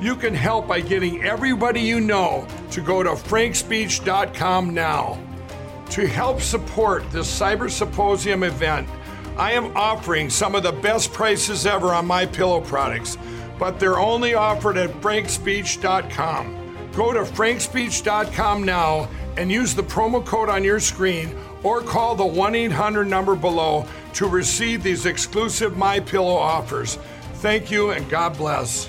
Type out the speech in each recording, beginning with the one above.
You can help by getting everybody you know to go to frankspeech.com now. To help support this Cyber Symposium event, I am offering some of the best prices ever on my pillow products, but they're only offered at frankspeech.com. Go to frankspeech.com now and use the promo code on your screen or call the 1-800 number below to receive these exclusive my pillow offers. Thank you and God bless.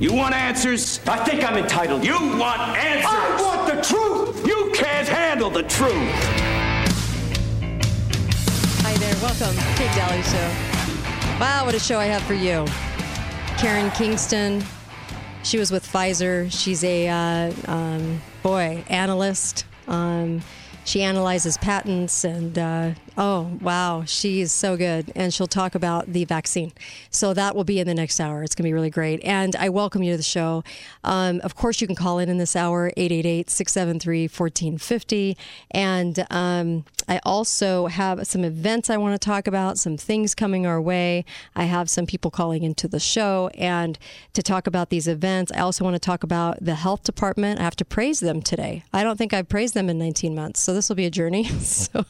You want answers? I think I'm entitled. You want answers? I want the truth. You can't handle the truth. Hi there, welcome, Kate Dalley Show. Wow, what a show I have for you. Karen Kingston, she was with Pfizer. She's a uh, um, boy analyst. Um, she analyzes patents and uh, oh wow. She is so good and she'll talk about the vaccine. So that will be in the next hour. It's going to be really great. And i welcome you to the show. Um, of course you can call in in this hour 888-673-1450 and um, i also have some events i want to talk about some things coming our way. I have some people calling into the show and to talk about these events. I also want to talk about the health department. I have to praise them today. I don't think i've praised them in 19 months so this will be a journey. So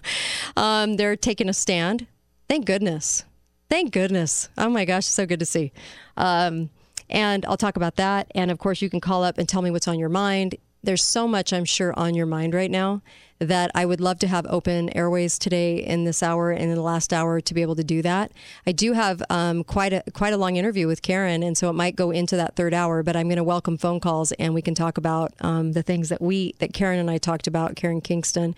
um, they're taking a stand. Thank goodness. Thank goodness. Oh my gosh, so good to see. Um, and I'll talk about that. And of course, you can call up and tell me what's on your mind. There's so much, I'm sure, on your mind right now that I would love to have open airways today in this hour and in the last hour to be able to do that. I do have um, quite a quite a long interview with Karen, and so it might go into that third hour. But I'm going to welcome phone calls, and we can talk about um, the things that we that Karen and I talked about. Karen Kingston,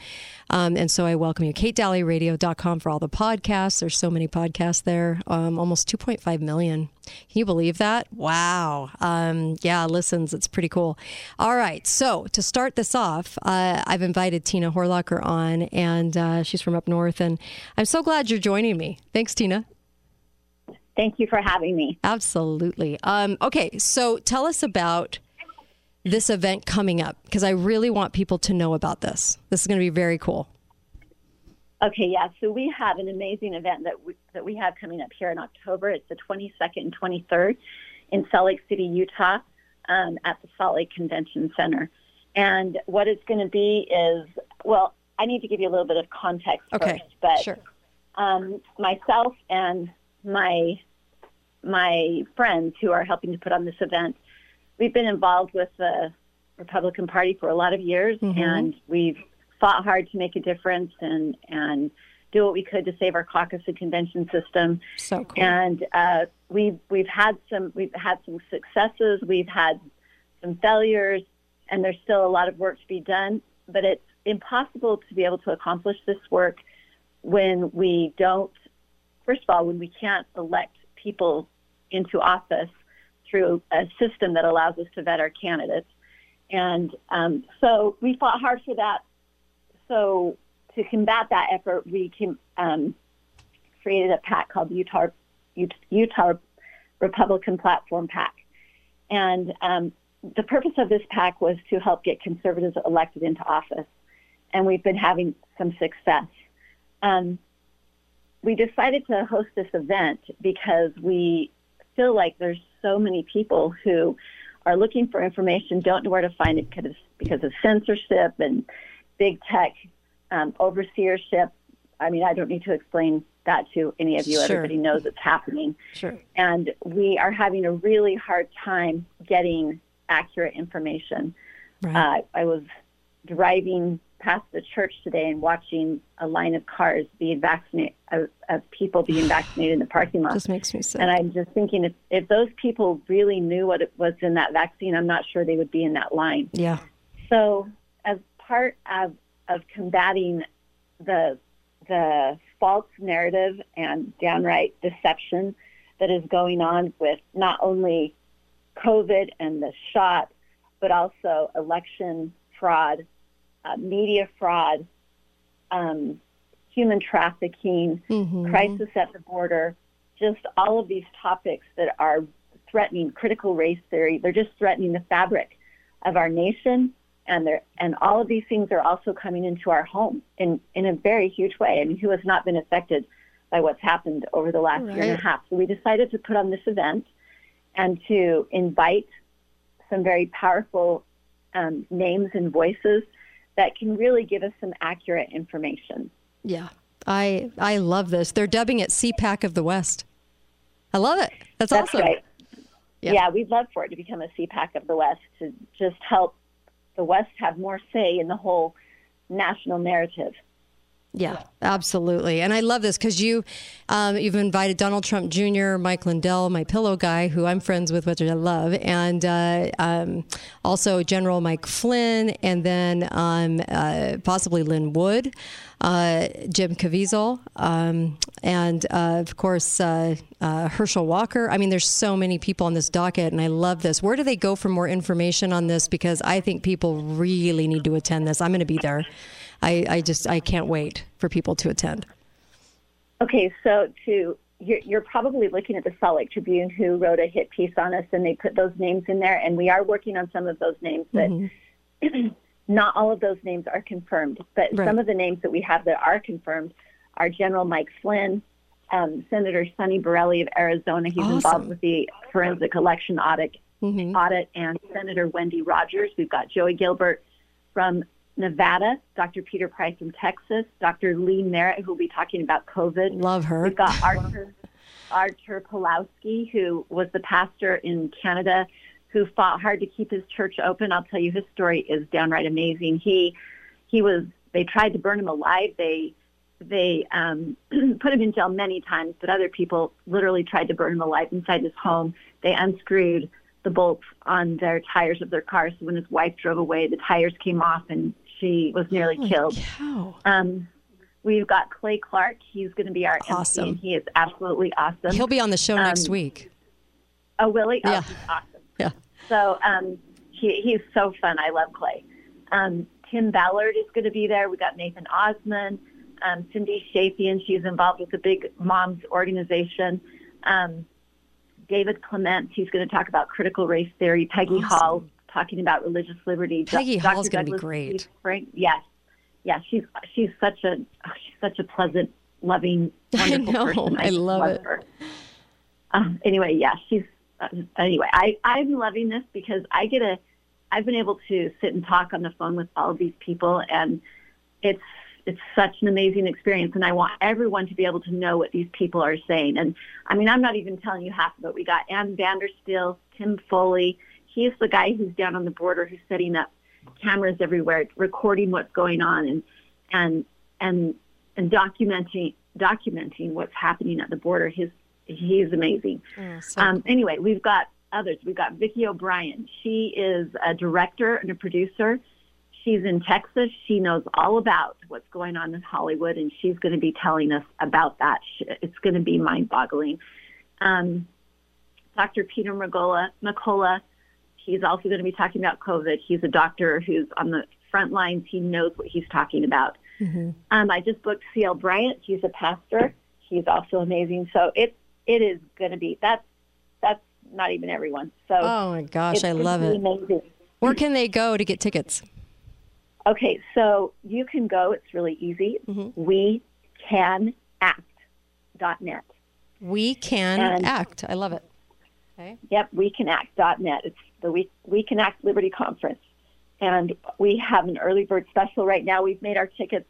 um, and so I welcome you. KateDalleyRadio.com for all the podcasts. There's so many podcasts there, um, almost 2.5 million. Can you believe that? Wow. Um, yeah, listens. It's pretty cool. All right. So to start this off, uh, I've invited Tina Horlocker on, and uh, she's from up north. And I'm so glad you're joining me. Thanks, Tina. Thank you for having me. Absolutely. Um, okay. So tell us about this event coming up because I really want people to know about this. This is going to be very cool. Okay, yeah. So we have an amazing event that we, that we have coming up here in October. It's the 22nd and 23rd in Salt Lake City, Utah, um, at the Salt Lake Convention Center. And what it's going to be is, well, I need to give you a little bit of context Okay, first, but sure. um, myself and my my friends who are helping to put on this event, we've been involved with the Republican Party for a lot of years, Mhm. and we've fought hard to make a difference and and do what we could to save our caucus and convention system. So cool. And uh, we've we've had some we've had some successes, we've had some failures, and there's still a lot of work to be done. But it's impossible to be able to accomplish this work when we don't. First of all, when we can't elect people into office through a system that allows us to vet our candidates. And um, so we fought hard for that. So to combat that effort, we can, um, created a pack called the Utah, Utah Republican Platform Pack, And um, the purpose of this pack was to help get conservatives elected into office. And we've been having some success. Um, we decided to host this event because we feel like there's so many people who are looking for information, don't know where to find it because, because of censorship and big tech um, overseership. I mean, I don't need to explain that to any of you. Sure. Everybody knows it's happening. Sure. And we are having a really hard time getting accurate information. Right. Uh, I was driving past the church today and watching a line of cars being vaccinated, of, of people being vaccinated in the parking lot. Just makes me sick. And I'm just thinking if, if those people really knew what it was in that vaccine, I'm not sure they would be in that line. yeah. So, part of, of combating the the false narrative and downright deception that is going on with not only COVID and the shot, but also election fraud, uh, media fraud, um, human trafficking, crisis at the border, just all of these topics that are threatening critical race theory. They're just threatening the fabric of our nation, and they're, and all of these things are also coming into our home in in a very huge way. I mean, who has not been affected by what's happened over the last year and a half? So we decided to put on this event and to invite some very powerful um, names and voices that can really give us some accurate information. Yeah. I I love this. They're dubbing it CPAC of the West. I love it. That's, That's awesome. right. Yeah. Yeah. we'd love for it to become a CPAC of the West to just help the West have more say in the whole national narrative. Yeah, absolutely. And I love this because you, um, you've invited Donald Trump Jr., Mike Lindell, my pillow guy, who I'm friends with, which I love, and uh, um, also General Mike Flynn, and then um, uh, possibly Lin Wood, uh, Jim Caviezel, um, and uh, of course uh, uh, Herschel Walker. I mean, there's so many people on this docket, and I love this. Where do they go for more information on this? Because I think people really need to attend this. I'm going to be there. I, I just I can't wait for people to attend. Okay, so to you're, you're probably looking at the Salt Lake Tribune, who wrote a hit piece on us, and they put those names in there, and we are working on some of those names, but not all of those names are confirmed. But Right. some of the names that we have that are confirmed are General Mike Flynn, um, Senator Sonny Borelli of Arizona. He's Awesome. involved with the forensic election audit, audit, and Senator Wendy Rogers. We've got Joey Gilbert from Nevada, Dr. Peter Price from Texas, Dr. Lee Merritt, who will be talking about COVID. Love her. We've got Arthur Arthur Pawlowski, who was the pastor in Canada, who fought hard to keep his church open. I'll tell you, his story is downright amazing. He he was they tried to burn him alive. They they um, put him in jail many times, but other people literally tried to burn him alive inside his home. They unscrewed the bolts on their tires of their car, so when his wife drove away, the tires came off and she was nearly killed. Cow. Um, we've got Clay Clark. He's going to be our Awesome. MC, and he is absolutely awesome. He'll be on the show next Um, week. Oh, Willie? Oh, Yeah. he's awesome. Yeah. So um, he, he's so fun. I love Clay. Um, Tim Ballard is going to be there. We got Nathan Osman, um, Cindy Shafian. She's involved with the Big Moms organization. Um, David Clement. He's going to talk about critical race theory. Peggy Awesome. Hall talking about religious liberty. Peggy Dr. Hall's gonna be Douglas great. Frank. Yes, yeah. She's she's such a she's such a pleasant, loving, I wonderful know. person. I just love it. Her. Um, anyway, yeah, she's uh, anyway. I I'm loving this because I get a. I've been able to sit and talk on the phone with all of these people, and it's it's such an amazing experience. And I want everyone to be able to know what these people are saying. And I mean, I'm not even telling you half of it. We got Ann Vandersteel, Tim Foley. He's the guy who's down on the border who's setting up cameras everywhere, recording what's going on, and and and and documenting documenting what's happening at the border. His he's amazing. so Um, anyway, we've got others. We've got Vicki O'Brien. She is a director and a producer. She's in Texas. She knows all about what's going on in Hollywood, and she's going to be telling us about that. It's going to be mind-boggling. Um, Dr. Peter Mergola, McCullough, he's also going to be talking about COVID. He's a doctor who's on the front lines. He knows what he's talking about. Um, I just booked C.L. Bryant. He's a pastor. He's also amazing. So it it is going to be that's that's not even everyone. So Oh my gosh, I love it. Amazing. Where can they go to get tickets? Okay, so you can go. It's really easy. We can act.net. We can And- act. I love it. Okay. Yep, wecanact.net. It's the We, we Can Act Liberty Conference. And we have an early bird special right now. We've made our tickets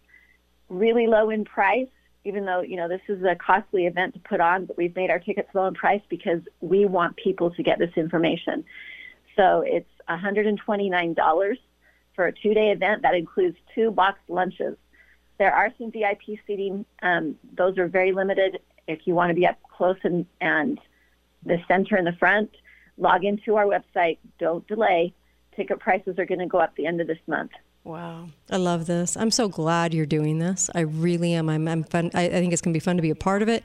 really low in price. even though you know this is a costly event to put on, but we've made our tickets low in price because we want people to get this information. So it's $129 for a two-day event that includes two boxed lunches. There are some VIP seating; um, those are very limited. If you want to be up close and, and the center in the front, log into our website. Don't delay. Ticket prices are going to go up the end of this month. Wow, I love this. I'm so glad you're doing this. I really am. I'm, I'm fun. I, I think it's going to be fun to be a part of it,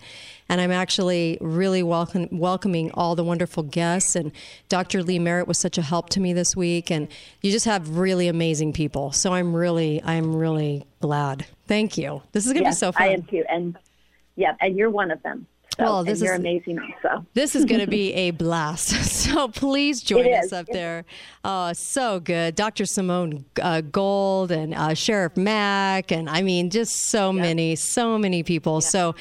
and I'm actually really welcome, welcoming all the wonderful guests. And Dr. Lee Merritt was such a help to me this week, and you just have really amazing people. So I'm really, I'm really glad. Thank you. This is going to Yes, be so fun. I am too, and yeah, and you're one of them. So, Well, this is- amazing also. This is going to be a blast. So please join us up there. Oh, so good. Dr. Simone uh, Gold and uh, Sheriff Mack. And I mean, just so many, so many people. So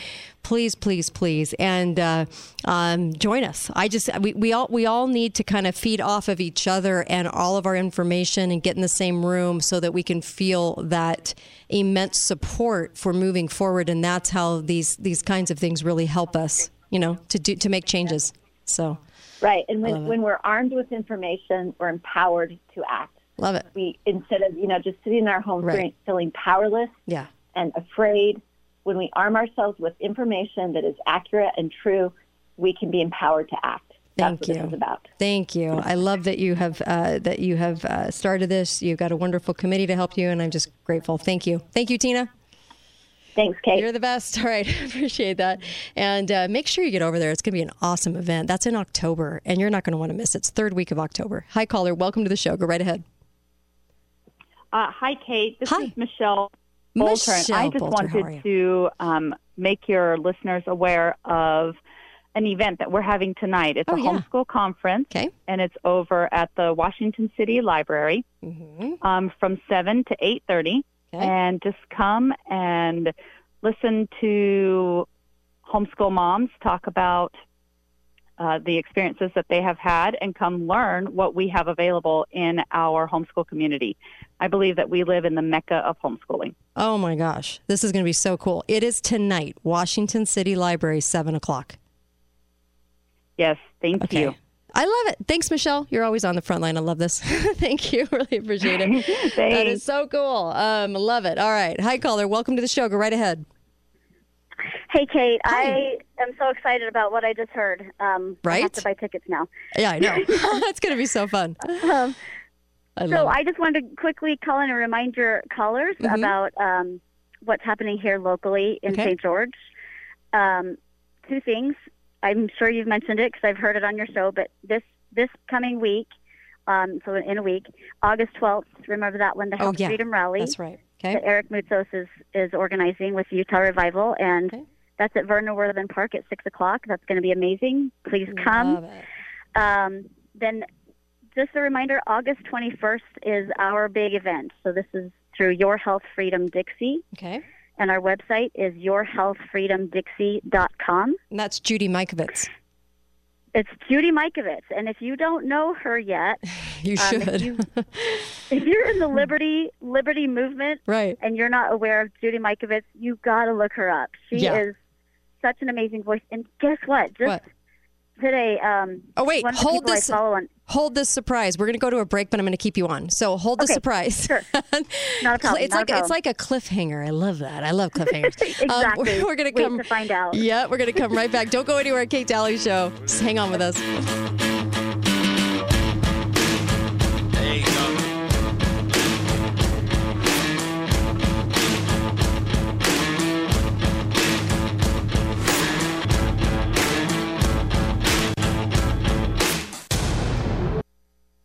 please, please, please. And uh, um, join us. I just, we, we, all, we all need to kind of feed off of each other and all of our information and get in the same room so that we can feel that immense support for moving forward. And that's how these, these kinds of things really help us, you know, to do, to make changes. So Right, and when, when we're armed with information, we're empowered to act. love it. We instead of you know just sitting in our home Right. feeling, powerless Yeah. and afraid, when we arm ourselves with information that is accurate and true, we can be empowered to act. That's Thank what you. this is about. Thank you. I love that you have uh, that you have uh, started this. You've got a wonderful committee to help you, and I'm just grateful. Thank you. Thank you, Tina. Thanks, Kate. You're the best. All right, appreciate that. And uh, make sure you get over there. It's going to be an awesome event. That's in October, and you're not going to want to miss it. It's third week of October. Hi, caller. Welcome to the show. Go right ahead. Uh, hi, Kate. This Hi. is Michelle Bolter. and Michelle I just wanted to um, make your listeners aware of an event that we're having tonight. It's Oh, a yeah. homeschool conference, Okay. and it's over at the Washington City Library um, from seven to eight thirty. Okay. And just come and listen to homeschool moms talk about uh, the experiences that they have had and come learn what we have available in our homeschool community. I believe that we live in the mecca of homeschooling. Oh my gosh, this is going to be so cool. It is tonight, Washington City Library, seven o'clock. Yes, thank Okay. you. I love it. Thanks, Michelle. You're always on the front line. I love this. Thank you. Really appreciate it. that is so cool. Um, love it. All right. Hi, caller. Welcome to the show. Go right ahead. Hey, Kate. Hi. I am so excited about what I just heard. Um, I Right? have to buy tickets now. Yeah, I know. it's going to be so fun. I So I just wanted to quickly call in and remind your callers Mhm. about um, what's happening here locally in Okay. St. George. Um, two things. I'm sure you've mentioned it because I've heard it on your show, but this this coming week, um, so in a week, August 12th, remember that one, the Oh, yeah. Freedom Rally That's right. Okay. that Eric Moutsos is, is organizing with Utah Revival, and Okay. That's at Vernon Worthington Park at 6 o'clock. That's going to be amazing. Please come. Love it. Um, then, just a reminder August 21st is our big event. So, this is through Your Health Freedom Dixie, Okay. and our website is yourhealthfreedomdixie.com. And that's Judy Mikovits. It's Judy Mikovits, and if you don't know her yet, You Um, if should. you- if you're in the Liberty Liberty movement right. and you're not aware of Judy Mikovits, you've got to look her up. She Yeah. is such an amazing voice. And guess what? Just What? today, um, Oh, wait. Hold this. On Hold this surprise. We're going to go to a break, but I'm going to keep you on. So hold the Okay, surprise. sure. Not a problem, It's like it's like a cliffhanger. I love that. I love cliffhangers. Um, Exactly. we're, going to come to find out. Yeah, we're going to come right back. Don't go anywhere. Kate Dalley Show. Just hang on with us.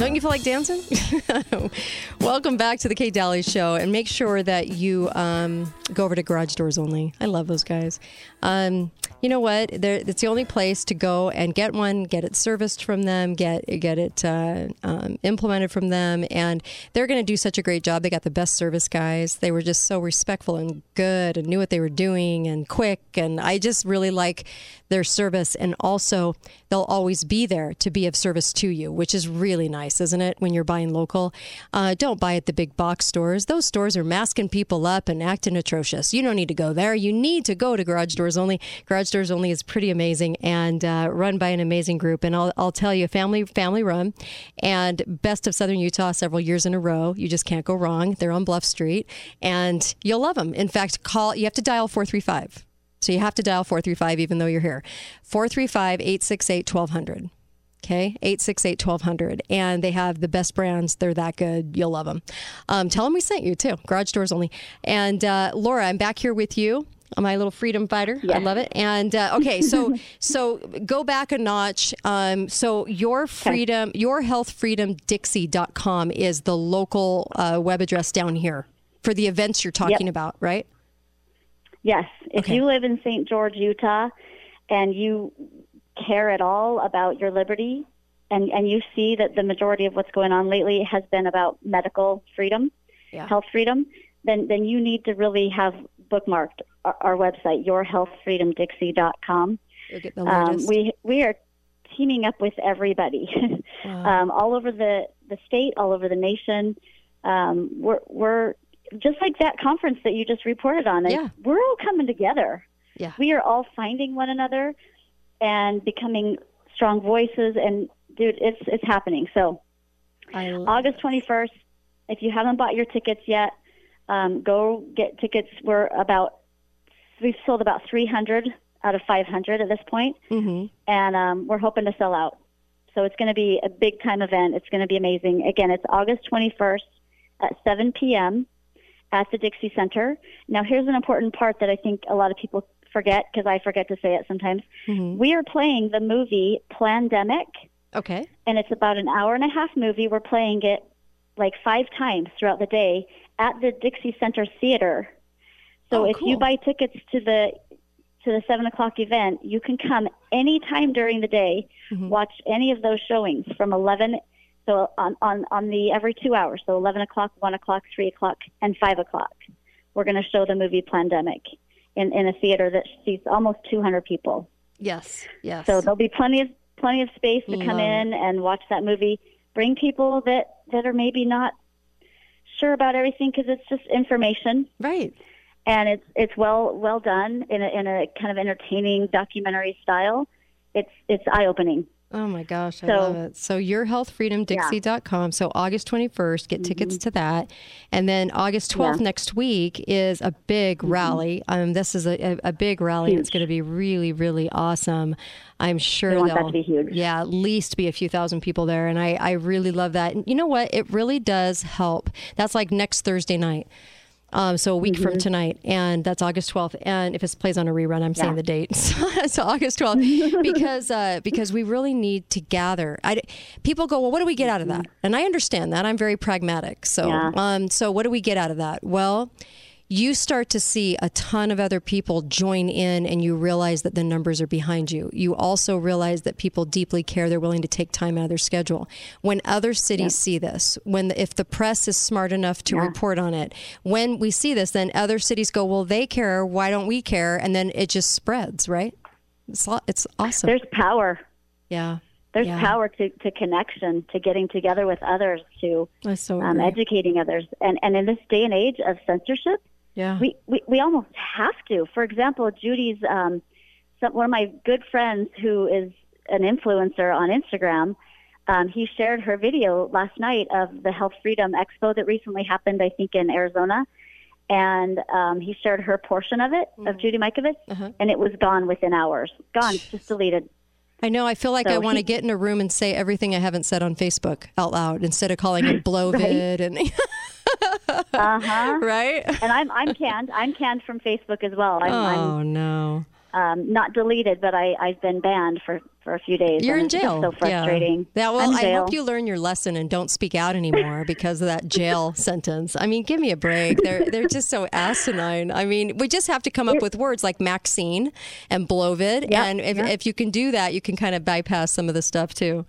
Don't you feel like dancing? Welcome back to the Kate Dalley Show, and make sure that you um, go over to Garage Doors Only. I love those guys. Um, you know what? It's the only place to go and get one, get it serviced from them, get get it uh, um, implemented from them, and they're going to do such a great job. They got the best service guys. They were just so respectful and good, and knew what they were doing, and quick. And I just really like their service, and also they'll always be there to be of service to you, which is really nice, isn't it? When you're buying local, uh, don't buy at the big box stores. Those stores are masking people up and acting atrocious. You don't need to go there. You need to go to Garage Doors Only. Garage Doors Only is pretty amazing and uh, run by an amazing group. And I'll, I'll tell you, family family run, and best of Southern Utah several years in a row. You just can't go wrong. They're on Bluff Street, and you'll love them. In fact, call. You have to dial four three five. So you have to dial 435 even though you're here. 435 868 1200. Okay, 868 1200. And they have the best brands. They're that good. You'll love them. Um, tell them we sent you too. Garage doors only. And uh, Laura, I'm back here with you. My little freedom fighter. I love it. And uh, okay, so so go back a notch. Um, so your freedom, your healthfreedomdixie.com is the local uh, web address down here for the events you're talking about, right? Yes. If Okay. you live in St. George, Utah, and you care at all about your liberty, and, and you see that the majority of what's going on lately has been about medical freedom, Yeah. health freedom, then, then you need to really have bookmarked our, our website, yourhealthfreedomdixie.com. You'll get the Um, we we are teaming up with everybody, um, all over the the state, all over the nation. Um, we're we're just like that conference that you just reported on. Yeah. we're all coming together. Yeah. we are all finding one another and becoming strong voices. And dude, it's it's happening. So August twenty first. If you haven't bought your tickets yet, um, go get tickets. We're about we've sold about three hundred out of five hundred at this point hmm and um, we're hoping to sell out. So it's going to be a big time event. It's going to be amazing. Again, it's August 21st at 7 p.m. at the Dixie Center. Now, here's an important part that I think a lot of people forget because I forget to say it sometimes. We are playing the movie Plandemic, Okay. and it's about an hour and a half movie. We're playing it like five times throughout the day at the Dixie Center Theater. So Oh, if you buy tickets to the to the seven o'clock event, you can come anytime during the day, Mm-hmm. watch any of those showings from eleven. So on on on the every two hours, so eleven o'clock, one o'clock, three o'clock, and five o'clock, we're going to show the movie Plandemic in in a theater that seats almost two hundred people. Yes. Yes. So there'll be plenty of plenty of space to come Love in and watch that movie. Bring people that that are maybe not sure about everything because it's just information right. and it's it's well well done in a in a kind of entertaining documentary style. It's it's eye opening. Oh my gosh, I So- love it. So your healthfreedomdixie.com. So August 21st, get tickets to that. And then August 12th Yeah. next week is a big rally. Um, this is a, a, a big rally. It's going to be really, really awesome. I'm sure want that to be huge. Yeah, at least be a few thousand people there. And I, I really love that. And you know what? It really does help. That's like next Thursday night. Um, so a week from tonight, and that's August 12th. And if it plays on a rerun, I'm saying the date. so August 12th, because uh, because we really need to gather. I, people go, well, what do we get out of that? And I understand that. I'm very pragmatic. So Yeah. um, so what do we get out of that? Well. You start to see a ton of other people join in, and you realize that the numbers are behind you. You also realize that people deeply care; they're willing to take time out of their schedule. When other cities see this, when the, if the press is smart enough to report on it, when we see this, then other cities go, "Well, they care. Why don't we care?" And then it just spreads, right? It's it's awesome. There's power. yeah, There's Yeah. power to, to connection, to getting together with others, to so um, educating others. And and in this day and age of censorship, yeah, we, we, we almost have to. For example, Judy's um, some, one of my good friends who is an influencer on Instagram. Um, he shared her video last night of the Health Freedom Expo that recently happened, I think, in Arizona. And um, he shared her portion of it, of Judy Mikovits, and it was gone within hours. Gone, just deleted. I know. I feel like So I want to get in a room and say everything I haven't said on Facebook out loud instead of calling it blovid and Uh huh. right. and I'm I'm canned. I'm canned from Facebook as well. I'm, I'm Oh no. Um, not deleted, but I, I've been banned for, for a few days. You're in jail. so frustrating. Yeah. yeah well, I'm I hope you learn your lesson and don't speak out anymore because of that jail sentence. I mean, give me a break. They're they're just so asinine. I mean, we just have to come up with words like Maxine and Blovid, Yep, and if yep. if you can do that, you can kind of bypass some of the stuff too.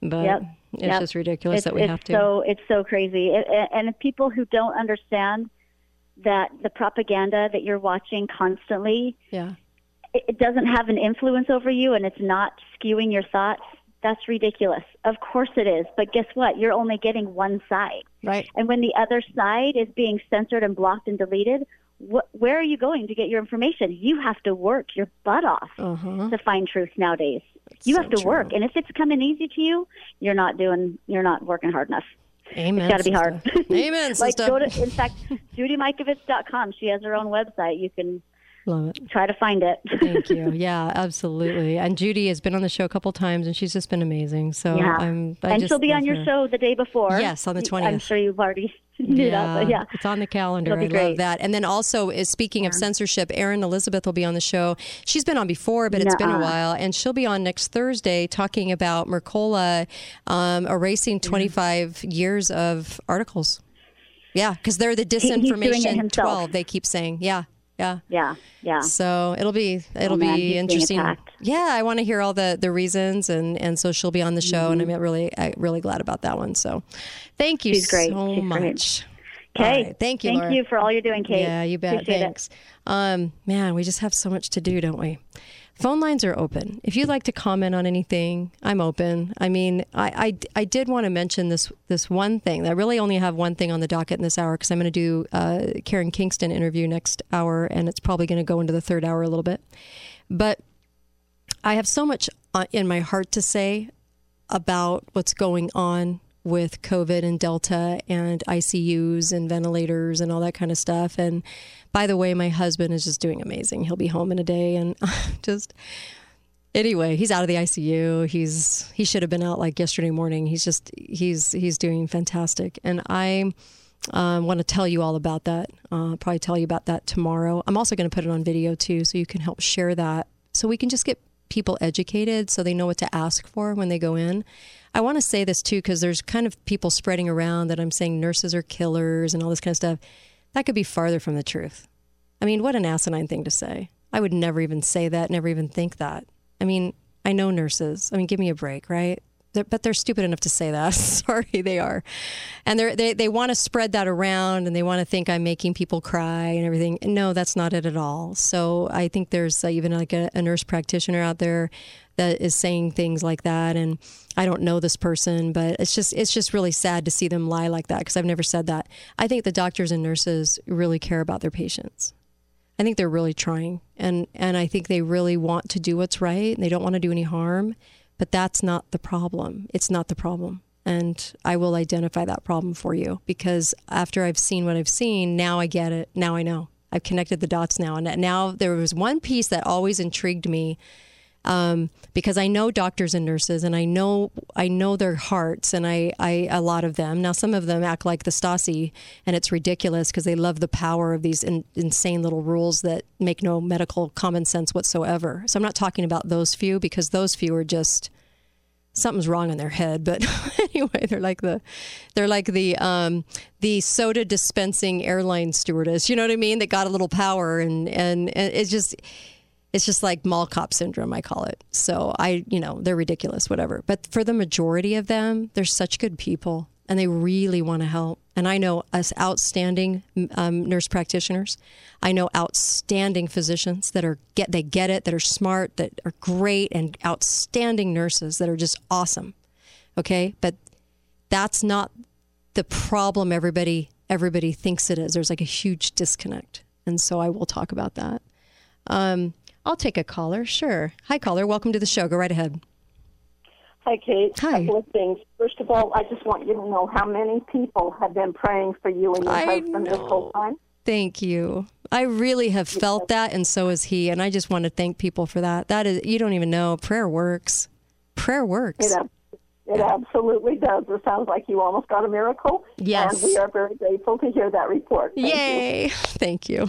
But Yep. It's Yep. just ridiculous it's, that we have to. So it's so crazy, it, and people who don't understand that the propaganda that you're watching constantly, yeah. it, doesn't have an influence over you, and it's not skewing your thoughts. That's ridiculous. Of course it is, but guess what? You're only getting one side, Right. and when the other side is being censored and blocked and deleted. Wh- where are you going to get your information? You have to work your butt off Uh-huh. to find truth nowadays. You so have to work, and if it's coming easy to you, you're not doing, you're not working hard enough. Amen. It's got to be hard. Amen, like sister. go to, in fact, JudyMikovits.com. She has her own website. You can Love it. try to find it. Thank you. Yeah, absolutely. And Judy has been on the show a couple times, and she's just been amazing. So yeah, I'm. I and she'll be on your her. show the day before. Yes, on the 20th. I'm sure you've already knew that, yeah. it's on the calendar. I be love that. And then also, is speaking of censorship, Erin Elizabeth will be on the show. She's been on before, but it's been a while, and she'll be on next Thursday talking about Mercola um, erasing Mm-hmm. 25 years of articles. Yeah, because they're the he's doing it disinformation himself. 12. They keep saying, yeah, yeah. Yeah, yeah. So it'll be it'll Oh, be interesting. Yeah, I want to hear all the the reasons, and and so she'll be on the show, and Mm-hmm. I'm really I, really glad about that one. So, thank you She's great. so She's great. much. Okay. Right. Thank you, Thank Laura. you for all you're doing, Kate. Yeah, you bet. Appreciate Thanks. Um, man, we just have so much to do, don't we? Phone lines are open. If you'd like to comment on anything, I'm open. I mean, I, I, I did want to mention this this one thing. I really only have one thing on the docket in this hour because I'm going to do uh, Karen Kingston interview next hour, and it's probably going to go into the third hour a little bit. But I have so much uh, in my heart to say about what's going on with COVID and Delta and ICUs and ventilators and all that kind of stuff. And by the way, my husband is just doing amazing. He'll be home in a day and just anyway, he's out of the ICU. He's he should have been out like yesterday morning. He's just he's he's doing fantastic. And I um, want to tell you all about that. Uh, probably tell you about that tomorrow. I'm also going to put it on video too, so you can help share that, so we can just get people educated, so they know what to ask for when they go in. I want to say this too, because there's kind of people spreading around that I'm saying nurses are killers and all this kind of stuff. That could be farther from the truth. I mean, what an asinine thing to say. I would never even say that, never even think that. I mean, I know nurses. I mean, give me a break, right? They're, but they're stupid enough to say that. Sorry, they are, and they're, they they want to spread that around, and they want to think I'm making people cry and everything. No, that's not it at all. So I think there's uh, even like a, a nurse practitioner out there that is saying things like that, and I don't know this person, but it's just it's just really sad to see them lie like that because I've never said that. I think the doctors and nurses really care about their patients. I think they're really trying, and and I think they really want to do what's right. And they don't want to do any harm, but that's not the problem. It's not the problem, and I will identify that problem for you because after I've seen what I've seen, now I get it. Now I know. I've connected the dots now, and now there was one piece that always intrigued me um, because I know doctors and nurses, and I know I know their hearts, and I, I a lot of them. Now, some of them act like the Stasi, and it's ridiculous because they love the power of these in, insane little rules that make no medical common sense whatsoever. So I'm not talking about those few because those few are just something's wrong in their head. But anyway, they're like the they're like the um, the soda dispensing airline stewardess. You know what I mean? That got a little power, and and, and it's just it's just like mall cop syndrome i call it. So i you know they're ridiculous whatever. But for the majority of them they're such good people and they really want to help. And i know us outstanding um, nurse practitioners. I know outstanding physicians that are get they get it that are smart that are great and outstanding nurses that are just awesome. Okay? But that's not the problem everybody everybody thinks it is. There's like a huge disconnect. And so i will talk about that. Um, I'll take a caller. Sure. Hi, caller. Welcome to the show. Go right ahead. Hi, Kate. Hi. couple of things. First of all, I just want you to know how many people have been praying for you and your I husband this whole time. Thank you. I really have felt that, and so has he. And I just want to thank people for that. That is, you don't even know. Prayer works. Prayer works. It, it absolutely does. It sounds like you almost got a miracle. Yes. And we are very grateful to hear that report. Thank you. Yay. Thank you.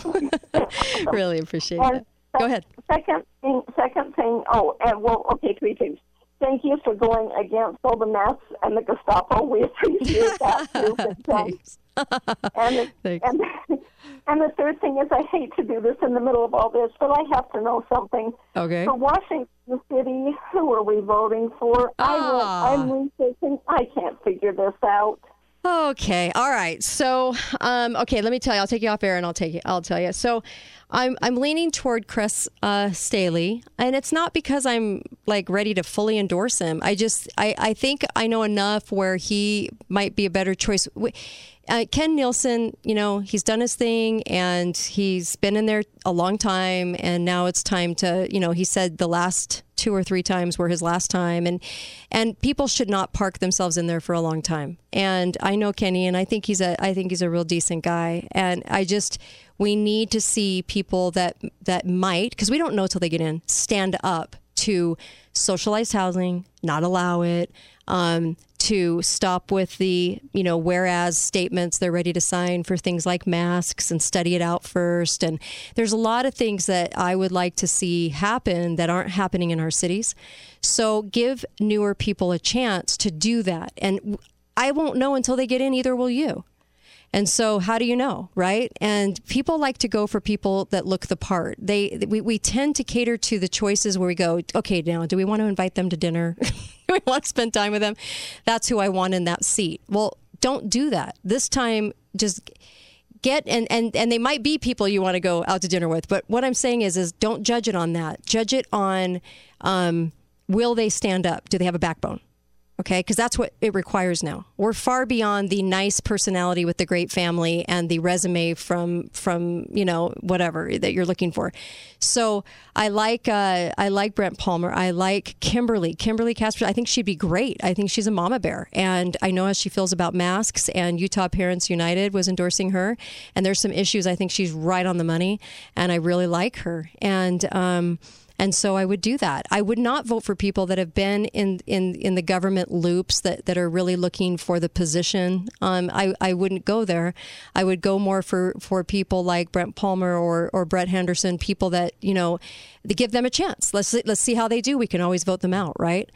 really appreciate And it. Go ahead. Second thing, second thing. Oh, and well, okay, three things. Thank you for going against all the mess and the Gestapo. We appreciate that too. Thanks. and, the, Thanks. and and the third thing is, I hate to do this in the middle of all this, but I have to know something. Okay. For Washington City, who are we voting for? Ah. I went, I'm researching. I can't figure this out. Okay. All right. So, um, okay, let me tell you. I'll take you off air and I'll take you. I'll tell you. So, I'm I'm leaning toward Chris uh, Staheli, and it's not because I'm like ready to fully endorse him. I just I I think I know enough where he might be a better choice. Uh, Ken Neilson, you know, he's done his thing and he's been in there a long time, and now it's time to, you know, he said the last two or three times were his last time, and and people should not park themselves in there for a long time. And I know Kenny, and I think he's a I think he's a real decent guy, and I just we need to see people that that might because we don't know till they get in stand up to socialized housing, not allow it, um, to stop with the you know whereas statements they're ready to sign for things like masks and study it out first. And there's a lot of things that I would like to see happen that aren't happening in our cities. So give newer people a chance to do that. And I won't know until they get in. Either will you. And so, how do you know, right? And people like to go for people that look the part. They we, we tend to cater to the choices where we go, okay, now do we want to invite them to dinner? do we want to spend time with them? That's who I want in that seat. Well, don't do that. This time, just get and and and they might be people you want to go out to dinner with. But what I'm saying is, is don't judge it on that. Judge it on, um, will they stand up? Do they have a backbone? Okay? Because that's what it requires now. We're far beyond the nice personality with the great family and the resume from from you know whatever that you're looking for. So i like uh, i like brent palmer. I like kimberly kimberly casper. I think she'd be great. I think she's a mama bear. And i know how she feels about masks and utah parents united was endorsing her. And there's some issues. I think she's right on the money. And i really like her. And um and so I would do that. I would not vote for people that have been in in, in the government loops that, that are really looking for the position. Um, I, I wouldn't go there. I would go more for, for people like Brent Palmer or, or Brett Henderson, people that, you know, give them a chance. Let's let's see how they do. We can always vote them out, right?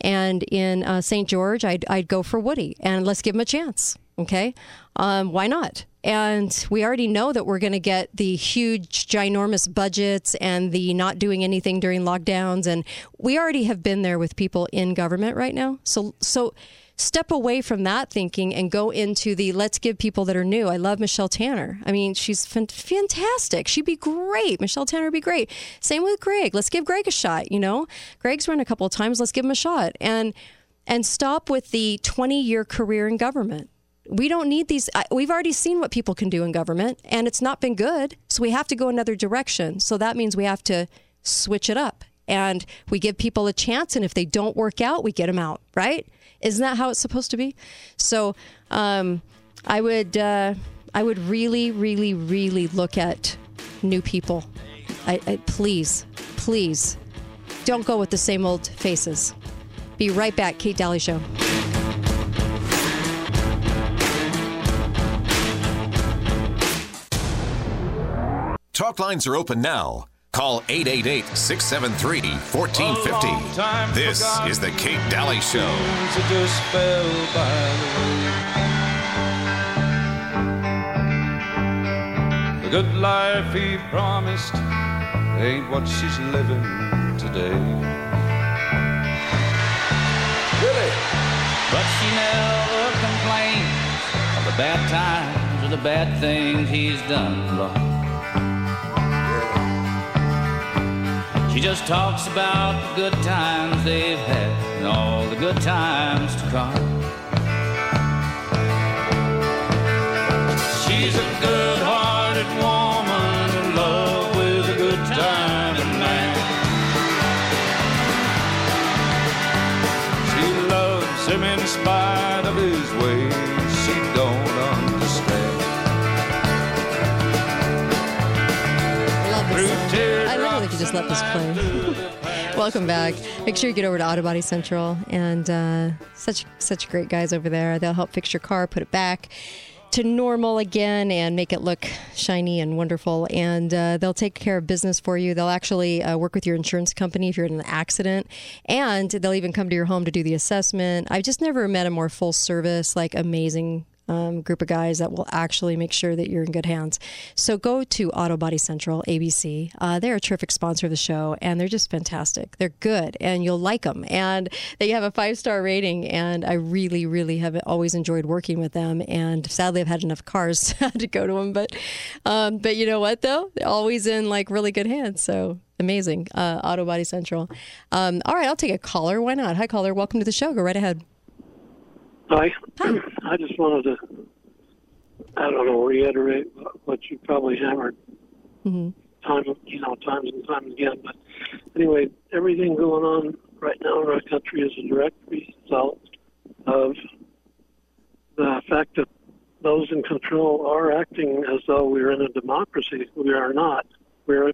And in uh, St. George, I'd, I'd go for Woody and let's give him a chance. Okay. Um, why not? And we already know that we're going to get the huge, ginormous budgets and the not doing anything during lockdowns. And we already have been there with people in government right now. So, so step away from that thinking and go into the let's give people that are new. I love Michelle Tanner. I mean, she's fan- fantastic. She'd be great. Michelle Tanner would be great. Same with Greg. Let's give Greg a shot. You know, Greg's run a couple of times. Let's give him a shot. And and stop with the 20 year career in government. We don't need these. We've already seen what people can do in government, and it's not been good. So we have to go another direction. So that means we have to switch it up. And we give people a chance, and if they don't work out, we get them out, right? Isn't that how it's supposed to be? So um, I would, uh, I would really, really, really look at new people. I, I, please, please, don't go with the same old faces. Be right back, Kate Dalley Show. Talk lines are open now. Call 888 673 1450. This is The Kate Dalley Show. The good life he promised ain't what she's living today. Really? But she never complains of the bad times or the bad things he's done wrong. She just talks about the good times they've had and all the good times to come. Just let this play. Welcome back. Make sure you get over to Auto Body Central and uh, such such great guys over there. They'll help fix your car, put it back. to normal again and make it look shiny and wonderful. And uh, they'll take care of business for you. They'll actually uh, work with your insurance company if you're in an accident, and they'll even come to your home to do the assessment. I've just never met a more full service, like amazing um, group of guys that will actually make sure that you're in good hands. So go to Auto Body Central, ABC. Uh, they're a terrific sponsor of the show, and they're just fantastic. They're good, and you'll like them. And they have a five star rating, and I really, really have always enjoyed working with them. And sadly, I've had enough cars to go to them, but um, but you know what though, they're always in like really good hands. So amazing, uh, Auto Body Central. Um, all right, I'll take a caller. Why not? Hi, caller. Welcome to the show. Go right ahead. Hi. I just wanted to, I don't know, reiterate what you probably hammered mm-hmm. time, you know, times and times again. But anyway, everything going on right now in our country is a direct result of the fact that those in control are acting as though we're in a democracy. We are not. We're a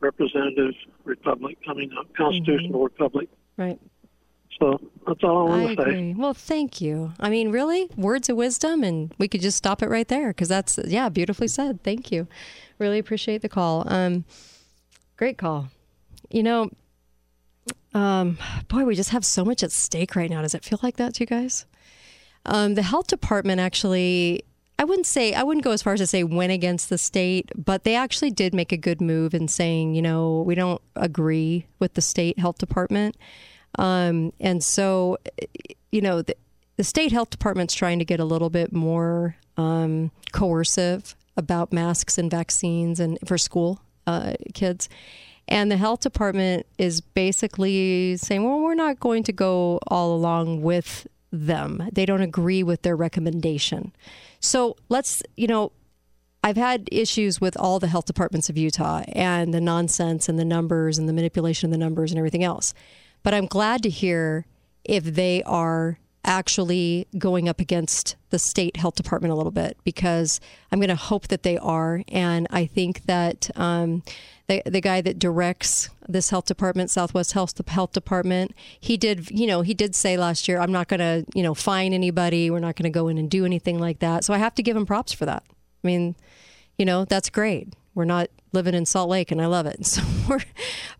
representative republic, I mean, a constitutional Mm-hmm. republic. Right. All I I want to say. Well, thank you. I mean, really, words of wisdom, and we could just stop it right there because that's yeah, beautifully said. Thank you. Really appreciate the call. Um, great call. You know, um, boy, we just have so much at stake right now. Does it feel like that to you guys? Um, the health department actually. I wouldn't say I wouldn't go as far as to say went against the state, but they actually did make a good move in saying, you know, we don't agree with the state health department. Um, and so, you know, the, the state health department's trying to get a little bit more um, coercive about masks and vaccines and for school uh, kids. And the health department is basically saying, well, we're not going to go all along with them. They don't agree with their recommendation. So let's, you know, I've had issues with all the health departments of Utah and the nonsense and the numbers and the manipulation of the numbers and everything else. But I'm glad to hear if they are actually going up against the state health department a little bit because I'm going to hope that they are. And I think that um, the, the guy that directs this health department, Southwest Health, Health Department, he did, you know, he did say last year, I'm not going to, you know, fine anybody. We're not going to go in and do anything like that. So I have to give him props for that. I mean, you know, that's great. We're not living in Salt Lake, and I love it. So,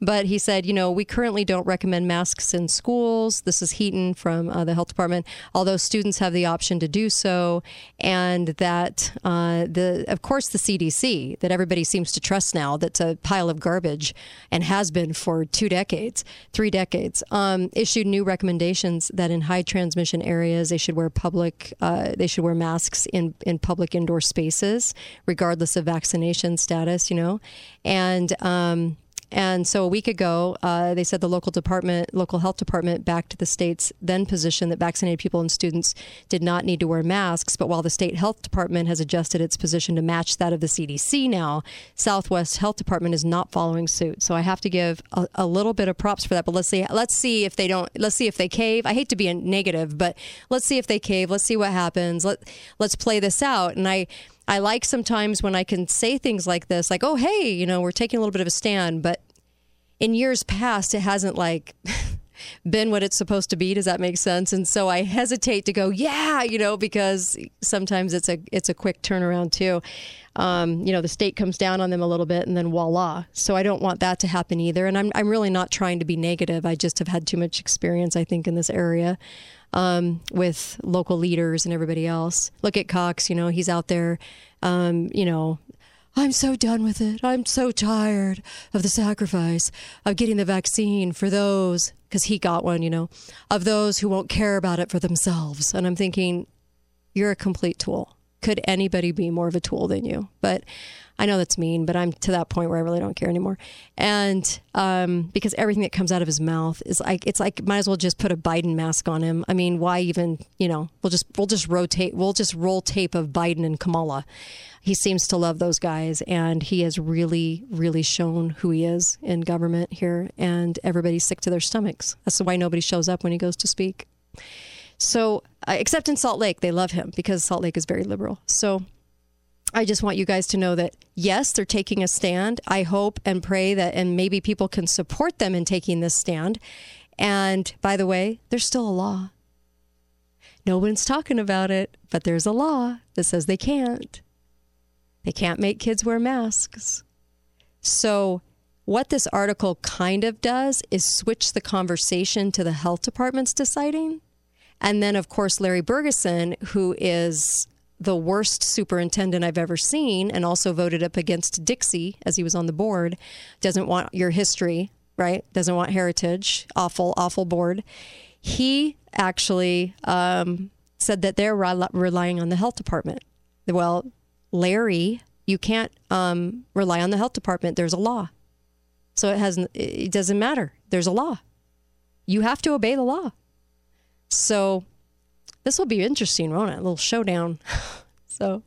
but he said, you know, we currently don't recommend masks in schools. This is Heaton from uh, the health department, although students have the option to do so, and that uh, the, of course, the CDC that everybody seems to trust now, that's a pile of garbage and has been for two decades, three decades, um, issued new recommendations that in high transmission areas they should wear public, uh, they should wear masks in in public indoor spaces, regardless of vaccination status. You know, and um, and so a week ago, uh, they said the local department, local health department, backed the state's then position that vaccinated people and students did not need to wear masks. But while the state health department has adjusted its position to match that of the CDC now, Southwest Health Department is not following suit. So I have to give a, a little bit of props for that. But let's see, let's see if they don't. Let's see if they cave. I hate to be a negative, but let's see if they cave. Let's see what happens. Let let's play this out. And I. I like sometimes when I can say things like this, like, oh, hey, you know, we're taking a little bit of a stand. But in years past, it hasn't like been what it's supposed to be. Does that make sense? And so I hesitate to go, yeah, you know, because sometimes it's a it's a quick turnaround too. Um, you know, the state comes down on them a little bit and then voila. So I don't want that to happen either. And I'm, I'm really not trying to be negative. I just have had too much experience, I think, in this area um, with local leaders and everybody else. Look at Cox, you know, he's out there, um, you know, I'm so done with it. I'm so tired of the sacrifice of getting the vaccine for those, because he got one, you know, of those who won't care about it for themselves. And I'm thinking, you're a complete tool. Could anybody be more of a tool than you? But I know that's mean, but I'm to that point where I really don't care anymore. And um, because everything that comes out of his mouth is like it's like might as well just put a Biden mask on him. I mean, why even you know we'll just we'll just rotate we'll just roll tape of Biden and Kamala. He seems to love those guys, and he has really really shown who he is in government here, and everybody's sick to their stomachs. That's why nobody shows up when he goes to speak. So, uh, except in Salt Lake, they love him because Salt Lake is very liberal. So, I just want you guys to know that yes, they're taking a stand. I hope and pray that, and maybe people can support them in taking this stand. And by the way, there's still a law. No one's talking about it, but there's a law that says they can't. They can't make kids wear masks. So, what this article kind of does is switch the conversation to the health department's deciding. And then, of course, Larry Bergeson, who is the worst superintendent I've ever seen and also voted up against Dixie as he was on the board, doesn't want your history, right? Doesn't want heritage. Awful, awful board. He actually um, said that they're rel- relying on the health department. Well, Larry, you can't um, rely on the health department. There's a law. So it has it doesn't matter. There's a law. You have to obey the law. So this will be interesting, won't it? A little showdown. so,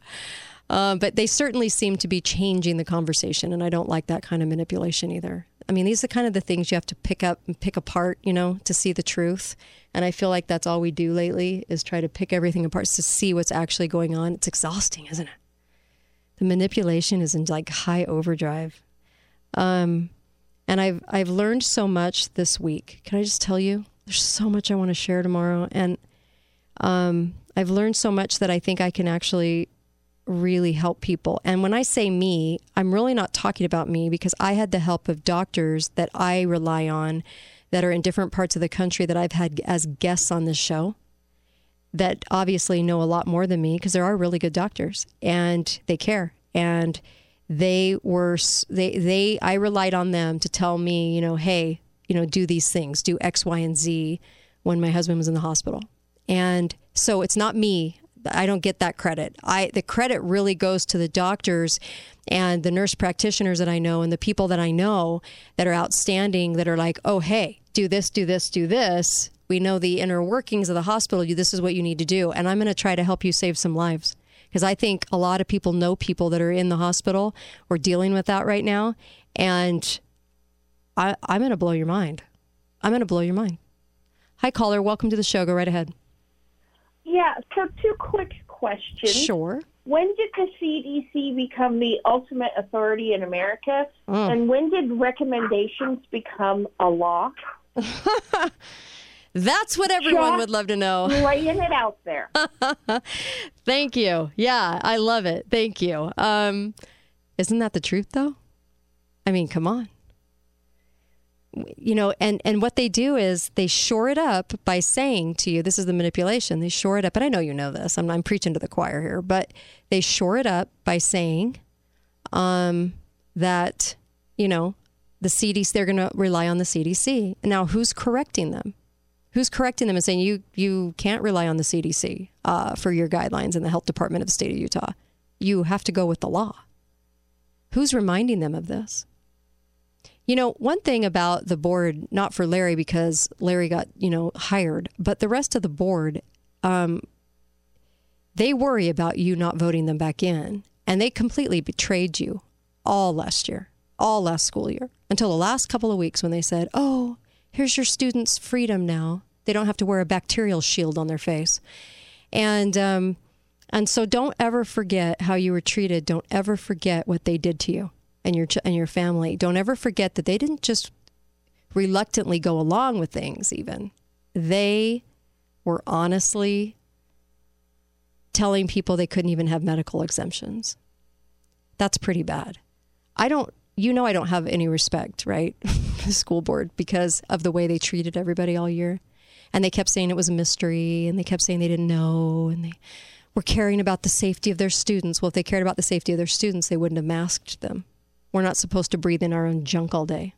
uh, but they certainly seem to be changing the conversation, and I don't like that kind of manipulation either. I mean, these are kind of the things you have to pick up and pick apart, you know, to see the truth. And I feel like that's all we do lately is try to pick everything apart to see what's actually going on. It's exhausting, isn't it? The manipulation is in like high overdrive. Um, and I've I've learned so much this week. Can I just tell you? There's so much I want to share tomorrow, and um, I've learned so much that I think I can actually really help people. And when I say me, I'm really not talking about me because I had the help of doctors that I rely on that are in different parts of the country that I've had as guests on this show that obviously know a lot more than me because there are really good doctors and they care and they were they they I relied on them to tell me, you know, hey, you know, do these things, do X, Y, and Z when my husband was in the hospital. And so it's not me. I don't get that credit. I the credit really goes to the doctors and the nurse practitioners that I know and the people that I know that are outstanding that are like, "Oh, hey, do this, do this, do this." We know the inner workings of the hospital. This is what you need to do, and I'm going to try to help you save some lives because I think a lot of people know people that are in the hospital or dealing with that right now, and I, I'm going to blow your mind. I'm going to blow your mind. Hi, caller. Welcome to the show. Go right ahead. Yeah, so two quick questions. Sure. When did the CDC become the ultimate authority in America? Mm. And when did recommendations become a law? That's what everyone Just would love to know. Laying it out there. Thank you. Yeah, I love it. Thank you. Um, isn't that the truth, though? I mean, come on. You know, and and what they do is they shore it up by saying to you, "This is the manipulation." They shore it up, and I know you know this. I'm I'm preaching to the choir here, but they shore it up by saying um, that you know the CDC. They're going to rely on the CDC. Now, who's correcting them? Who's correcting them and saying you you can't rely on the CDC uh, for your guidelines in the health department of the state of Utah? You have to go with the law. Who's reminding them of this? You know, one thing about the board, not for Larry because Larry got you know hired, but the rest of the board, um, they worry about you not voting them back in, and they completely betrayed you all last year, all last school year, until the last couple of weeks when they said, "Oh, here's your students' freedom now. They don't have to wear a bacterial shield on their face. And um, and so don't ever forget how you were treated. Don't ever forget what they did to you and your and your family. Don't ever forget that they didn't just reluctantly go along with things. Even they were honestly telling people they couldn't even have medical exemptions. That's pretty bad. I don't you know I don't have any respect, right? the school board because of the way they treated everybody all year. And they kept saying it was a mystery and they kept saying they didn't know and they were caring about the safety of their students. Well, if they cared about the safety of their students, they wouldn't have masked them. We're not supposed to breathe in our own junk all day.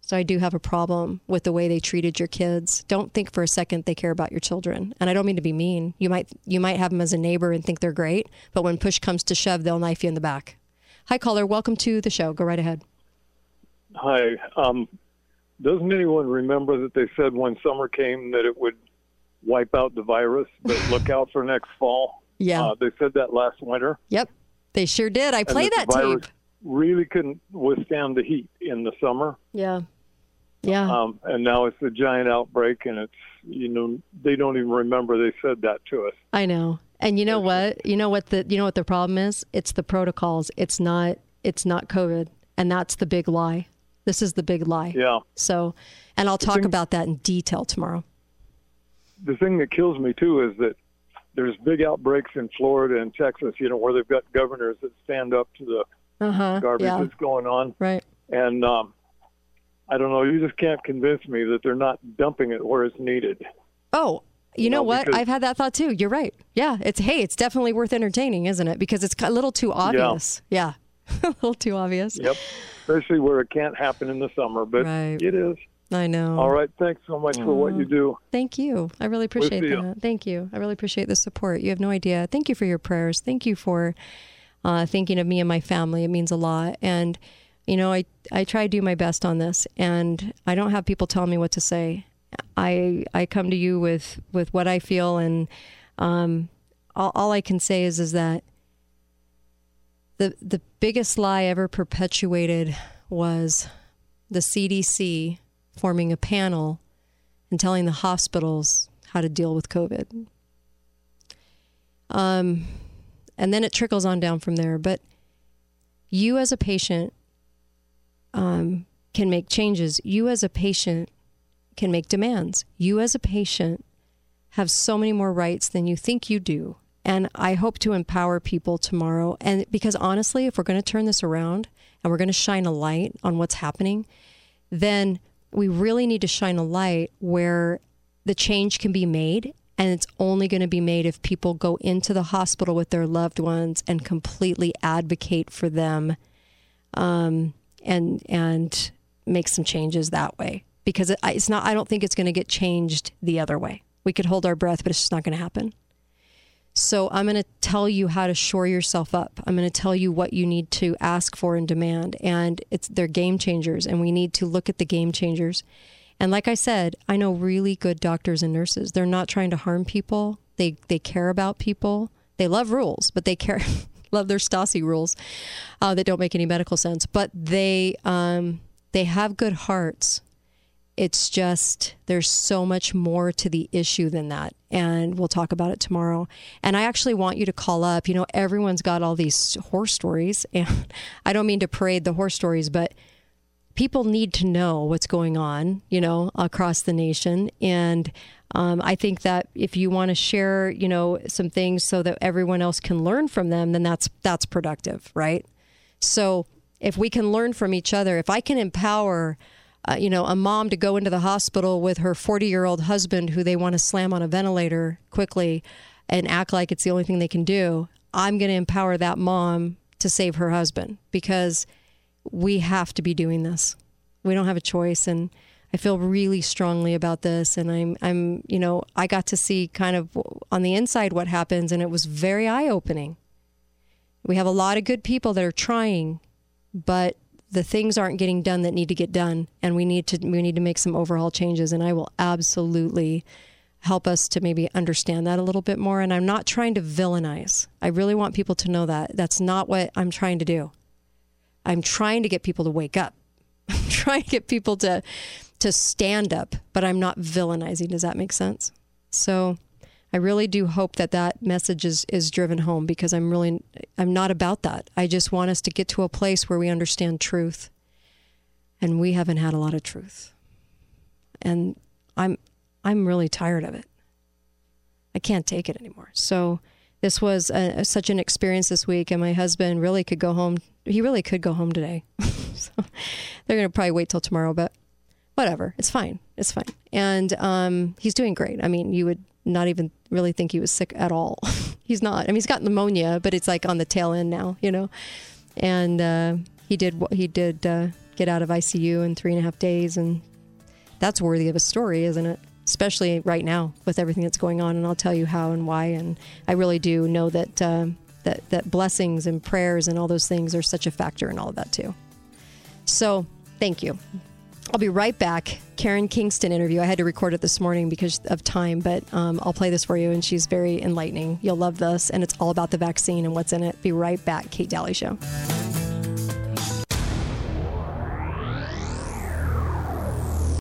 So I do have a problem with the way they treated your kids. Don't think for a second they care about your children. And I don't mean to be mean. You might you might have them as a neighbor and think they're great, but when push comes to shove, they'll knife you in the back. Hi caller, welcome to the show. Go right ahead. Hi. Um, doesn't anyone remember that they said when summer came that it would wipe out the virus, but look out for next fall? Yeah. Uh, they said that last winter. Yep. They sure did. I play that that virus tape. Really couldn't withstand the heat in the summer. Yeah. Yeah. Um, and now it's a giant outbreak, and it's you know they don't even remember they said that to us. I know. And you know what? You know what the you know what the problem is? It's the protocols. It's not it's not COVID. And that's the big lie. This is the big lie. Yeah. So, and I'll talk about that in detail tomorrow. the thing that kills me too is that there's big outbreaks in Florida and Texas, you know, where they've got governors that stand up to the Uh-huh. garbage yeah. that's going on. Right. And um, I don't know, you just can't convince me that they're not dumping it where it's needed. Oh, you know know, what? because- I've had that thought too. You're right. Yeah, it's hey, it's definitely worth entertaining, isn't it? Because it's a little too obvious. Yeah, a little too obvious. Yep. Especially where it can't happen in the summer, but Right. it is. I know. All right. Thanks so much for what you do. Thank you. I really appreciate ya. that. Thank you. I really appreciate the support. You have no idea. Thank you for your prayers. Thank you for uh, thinking of me and my family. It means a lot. And you know, I I try to do my best on this, and I don't have people tell me what to say. I I come to you with with what I feel, and um, all, all I can say is is that the the biggest lie ever perpetuated was the CDC forming a panel and telling the hospitals how to deal with COVID. Um, and then it trickles on down from there. But you, as a patient, um, can make changes. You, as a patient, can make demands. You, as a patient, have so many more rights than you think you do. And I hope to empower people tomorrow. And because honestly, if we're going to turn this around and we're going to shine a light on what's happening, then we really need to shine a light where the change can be made. And it's only going to be made if people go into the hospital with their loved ones and completely advocate for them um, and, and make some changes that way. Because it, it's not, I don't think it's going to get changed the other way. We could hold our breath, but it's just not going to happen. So I'm going to tell you how to shore yourself up. I'm going to tell you what you need to ask for and demand. And it's they're game changers, and we need to look at the game changers. And like I said, I know really good doctors and nurses. They're not trying to harm people. They they care about people. They love rules, but they care love their Stasi rules uh, that don't make any medical sense. But they um, they have good hearts. It's just there's so much more to the issue than that. And we'll talk about it tomorrow. And I actually want you to call up. You know, everyone's got all these horror stories. And I don't mean to parade the horror stories, but people need to know what's going on, you know, across the nation. And um, I think that if you want to share, you know, some things so that everyone else can learn from them, then that's that's productive, right? So if we can learn from each other, if I can empower, uh, you know, a mom to go into the hospital with her 40 year old husband who they want to slam on a ventilator quickly and act like it's the only thing they can do, I'm going to empower that mom to save her husband because we have to be doing this. We don't have a choice. And I feel really strongly about this. And I'm, I'm, you know, I got to see kind of on the inside what happens, and it was very eye opening. We have a lot of good people that are trying, but the things aren't getting done that need to get done, and we need to we need to make some overhaul changes. And I will absolutely help us to maybe understand that a little bit more. And I'm not trying to villainize. I really want people to know that that's not what I'm trying to do. I'm trying to get people to wake up. I'm trying to get people to to stand up, but I'm not villainizing. Does that make sense? So I really do hope that that message is is driven home because I'm really I'm not about that. I just want us to get to a place where we understand truth. And we haven't had a lot of truth. And I'm I'm really tired of it. I can't take it anymore. So this was a, such an experience this week, and my husband really could go home. He really could go home today. so they're going to probably wait till tomorrow, but whatever. It's fine. It's fine. And um, he's doing great. I mean, you would not even really think he was sick at all. he's not. I mean, he's got pneumonia, but it's like on the tail end now, you know. And uh, he did he did uh, get out of ICU in three and a half days, and that's worthy of a story, isn't it? Especially right now with everything that's going on, and I'll tell you how and why. And I really do know that uh, that that blessings and prayers and all those things are such a factor in all of that too. So thank you. I'll be right back. Karen Kingston interview. I had to record it this morning because of time, but um, I'll play this for you, and she's very enlightening. You'll love this, and it's all about the vaccine and what's in it. Be right back. Kate Dalley Show.